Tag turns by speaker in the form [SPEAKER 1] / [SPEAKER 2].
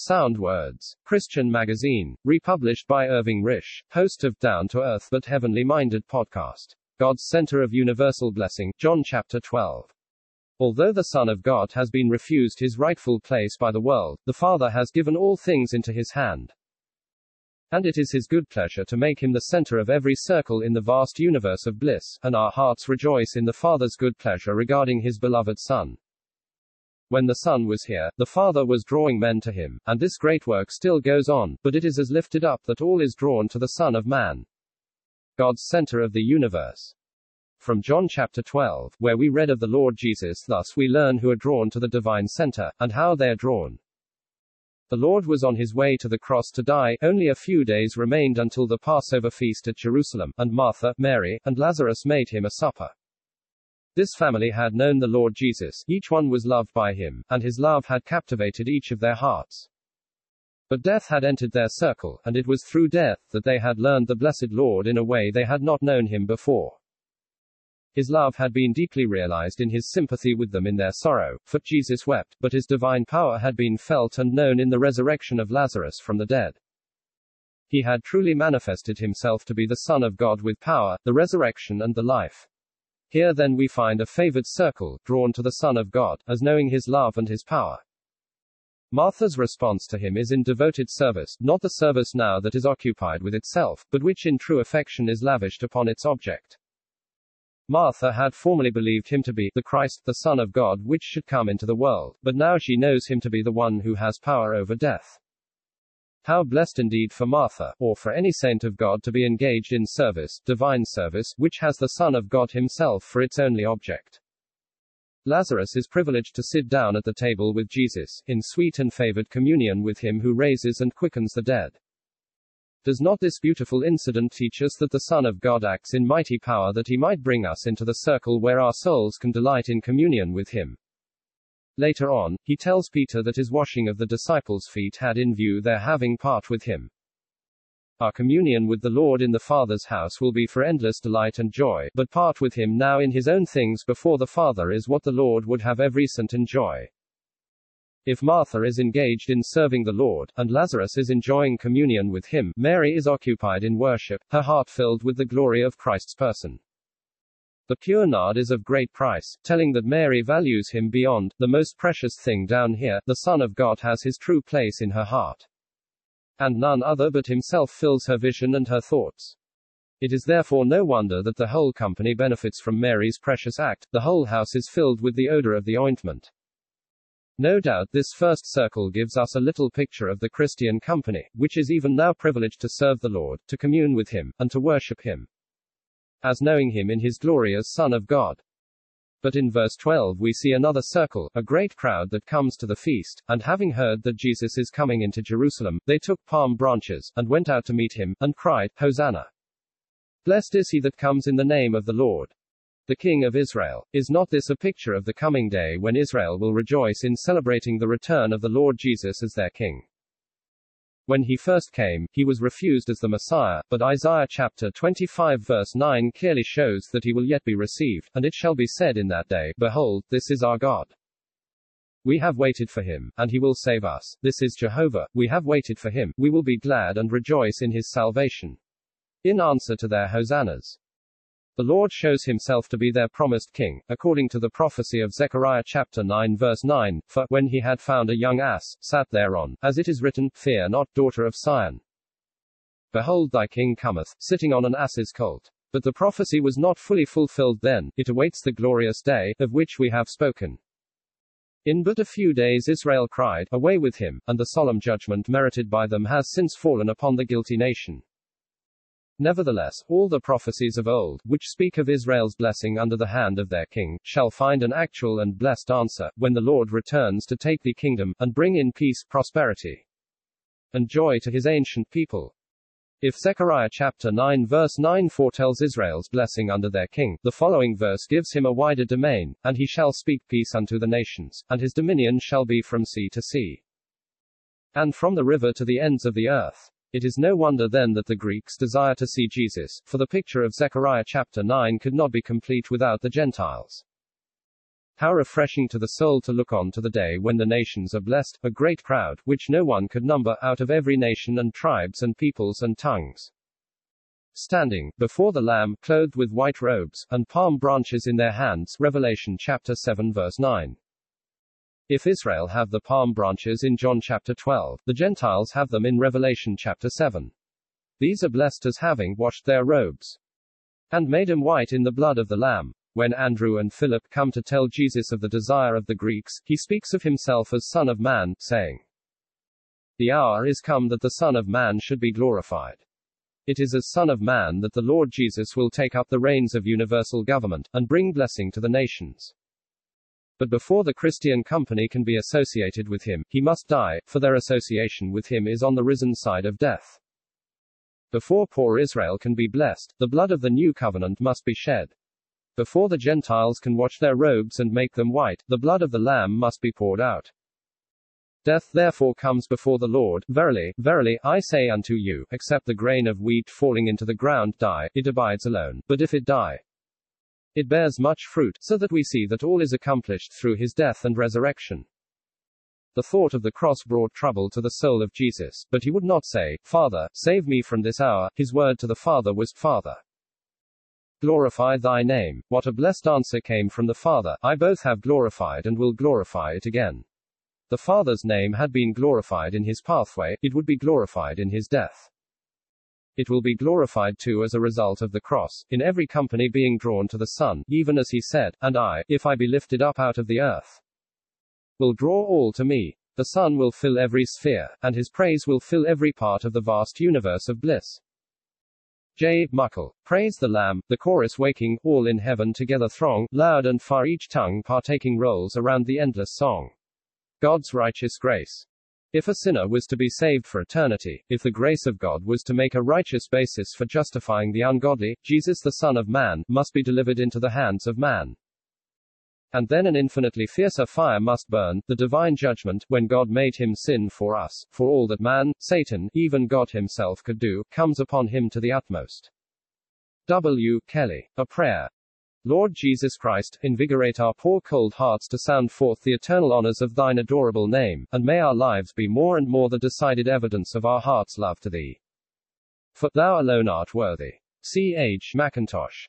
[SPEAKER 1] Sound Words, Christian Magazine, republished by Irving Risch, host of Down to Earth but Heavenly Minded podcast. God's Center of Universal Blessing, John chapter 12. Although the Son of God has been refused his rightful place by the world, the Father has given all things into his hand. And it is his good pleasure to make him the center of every circle in the vast universe of bliss, and our hearts rejoice in the Father's good pleasure regarding his beloved Son. When the Son was here, the Father was drawing men to him, and this great work still goes on, but it is as lifted up that all is drawn to the Son of Man. God's center of the universe. From John chapter 12, where we read of the Lord Jesus, thus we learn who are drawn to the divine center, and how they are drawn. The Lord was on his way to the cross to die, only a few days remained until the Passover feast at Jerusalem, and Martha, Mary, and Lazarus made him a supper. This family had known the Lord Jesus, each one was loved by him, and his love had captivated each of their hearts. But death had entered their circle, and it was through death that they had learned the blessed Lord in a way they had not known him before. His love had been deeply realized in his sympathy with them in their sorrow, for Jesus wept, but his divine power had been felt and known in the resurrection of Lazarus from the dead. He had truly manifested himself to be the Son of God with power, the resurrection and the life. Here then we find a favored circle, drawn to the Son of God, as knowing his love and his power. Martha's response to him is in devoted service, not the service now that is occupied with itself, but which in true affection is lavished upon its object. Martha had formerly believed him to be the Christ, the Son of God, which should come into the world, but now she knows him to be the one who has power over death. How blessed indeed for Martha, or for any saint of God to be engaged in service, divine service, which has the Son of God himself for its only object. Lazarus is privileged to sit down at the table with Jesus, in sweet and favored communion with him who raises and quickens the dead. Does not this beautiful incident teach us that the Son of God acts in mighty power that he might bring us into the circle where our souls can delight in communion with him? Later on, he tells Peter that his washing of the disciples' feet had in view their having part with him. Our communion with the Lord in the Father's house will be for endless delight and joy, but part with him now in his own things before the Father is what the Lord would have every saint enjoy. If Martha is engaged in serving the Lord, and Lazarus is enjoying communion with him, Mary is occupied in worship, her heart filled with the glory of Christ's person. The pure nard is of great price, telling that Mary values him beyond the most precious thing down here. The Son of God has his true place in her heart. And none other but himself fills her vision and her thoughts. It is therefore no wonder that the whole company benefits from Mary's precious act, the whole house is filled with the odor of the ointment. No doubt this first circle gives us a little picture of the Christian company, which is even now privileged to serve the Lord, to commune with Him, and to worship Him as knowing him in his glory as Son of God. But in verse 12 we see another circle, a great crowd that comes to the feast, and having heard that Jesus is coming into Jerusalem, they took palm branches, and went out to meet him, and cried, Hosanna! Blessed is he that comes in the name of the Lord. The King of Israel. Is not this a picture of the coming day when Israel will rejoice in celebrating the return of the Lord Jesus as their King? When he first came, he was refused as the Messiah, but Isaiah chapter 25 verse 9 clearly shows that he will yet be received, and it shall be said in that day, Behold, this is our God. We have waited for him, and he will save us. This is Jehovah, we have waited for him, we will be glad and rejoice in his salvation. In answer to their hosannas. The Lord shows himself to be their promised king, according to the prophecy of Zechariah chapter 9 verse 9, for, when he had found a young ass, sat thereon, as it is written, Fear not, daughter of Sion. Behold thy king cometh, sitting on an ass's colt. But the prophecy was not fully fulfilled then, it awaits the glorious day, of which we have spoken. In but a few days Israel cried, Away with him, and the solemn judgment merited by them has since fallen upon the guilty nation. Nevertheless, all the prophecies of old, which speak of Israel's blessing under the hand of their king, shall find an actual and blessed answer, when the Lord returns to take the kingdom, and bring in peace, prosperity, and joy to his ancient people. If Zechariah chapter 9 verse 9 foretells Israel's blessing under their king, the following verse gives him a wider domain, and he shall speak peace unto the nations, and his dominion shall be from sea to sea, and from the river to the ends of the earth. It is no wonder then that the Greeks desire to see Jesus, for the picture of Zechariah chapter 9 could not be complete without the Gentiles. How refreshing to the soul to look on to the day when the nations are blessed, a great crowd, which no one could number, out of every nation and tribes and peoples and tongues. Standing before the Lamb, clothed with white robes, and palm branches in their hands. Revelation chapter 7 verse 9. If Israel have the palm branches in John chapter 12, the Gentiles have them in Revelation chapter 7. These are blessed as having washed their robes and made them white in the blood of the Lamb. When Andrew and Philip come to tell Jesus of the desire of the Greeks, he speaks of himself as Son of Man, saying, The hour is come that the Son of Man should be glorified. It is as Son of Man that the Lord Jesus will take up the reins of universal government, and bring blessing to the nations. But before the Christian company can be associated with him, he must die, for their association with him is on the risen side of death. Before poor Israel can be blessed, the blood of the new covenant must be shed. Before the Gentiles can wash their robes and make them white, the blood of the Lamb must be poured out. Death therefore comes before the Lord. Verily, verily, I say unto you, except the grain of wheat falling into the ground die, it abides alone. But if it die, it bears much fruit, so that we see that all is accomplished through his death and resurrection. The thought of the cross brought trouble to the soul of Jesus, but he would not say, Father, save me from this hour. His word to the Father was, Father, glorify thy name. What a blessed answer came from the Father, I both have glorified and will glorify it again. The Father's name had been glorified in his pathway, it would be glorified in his death. It will be glorified too as a result of the cross, in every company being drawn to the Son, even as he said, And I, if I be lifted up out of the earth, will draw all to me. The Son will fill every sphere, and his praise will fill every part of the vast universe of bliss. J. Muckle. Praise the Lamb, the chorus waking, all in heaven together throng, loud and far each tongue partaking rolls around the endless song. God's righteous grace. If a sinner was to be saved for eternity, if the grace of God was to make a righteous basis for justifying the ungodly, Jesus the Son of Man, must be delivered into the hands of man. And then an infinitely fiercer fire must burn, the divine judgment, when God made him sin for us, for all that man, Satan, even God himself could do, comes upon him to the utmost. W. Kelly. A prayer. Lord Jesus Christ, invigorate our poor cold hearts to sound forth the eternal honors of thine adorable name, and may our lives be more and more the decided evidence of our heart's love to thee. For thou alone art worthy. C. H. Mackintosh.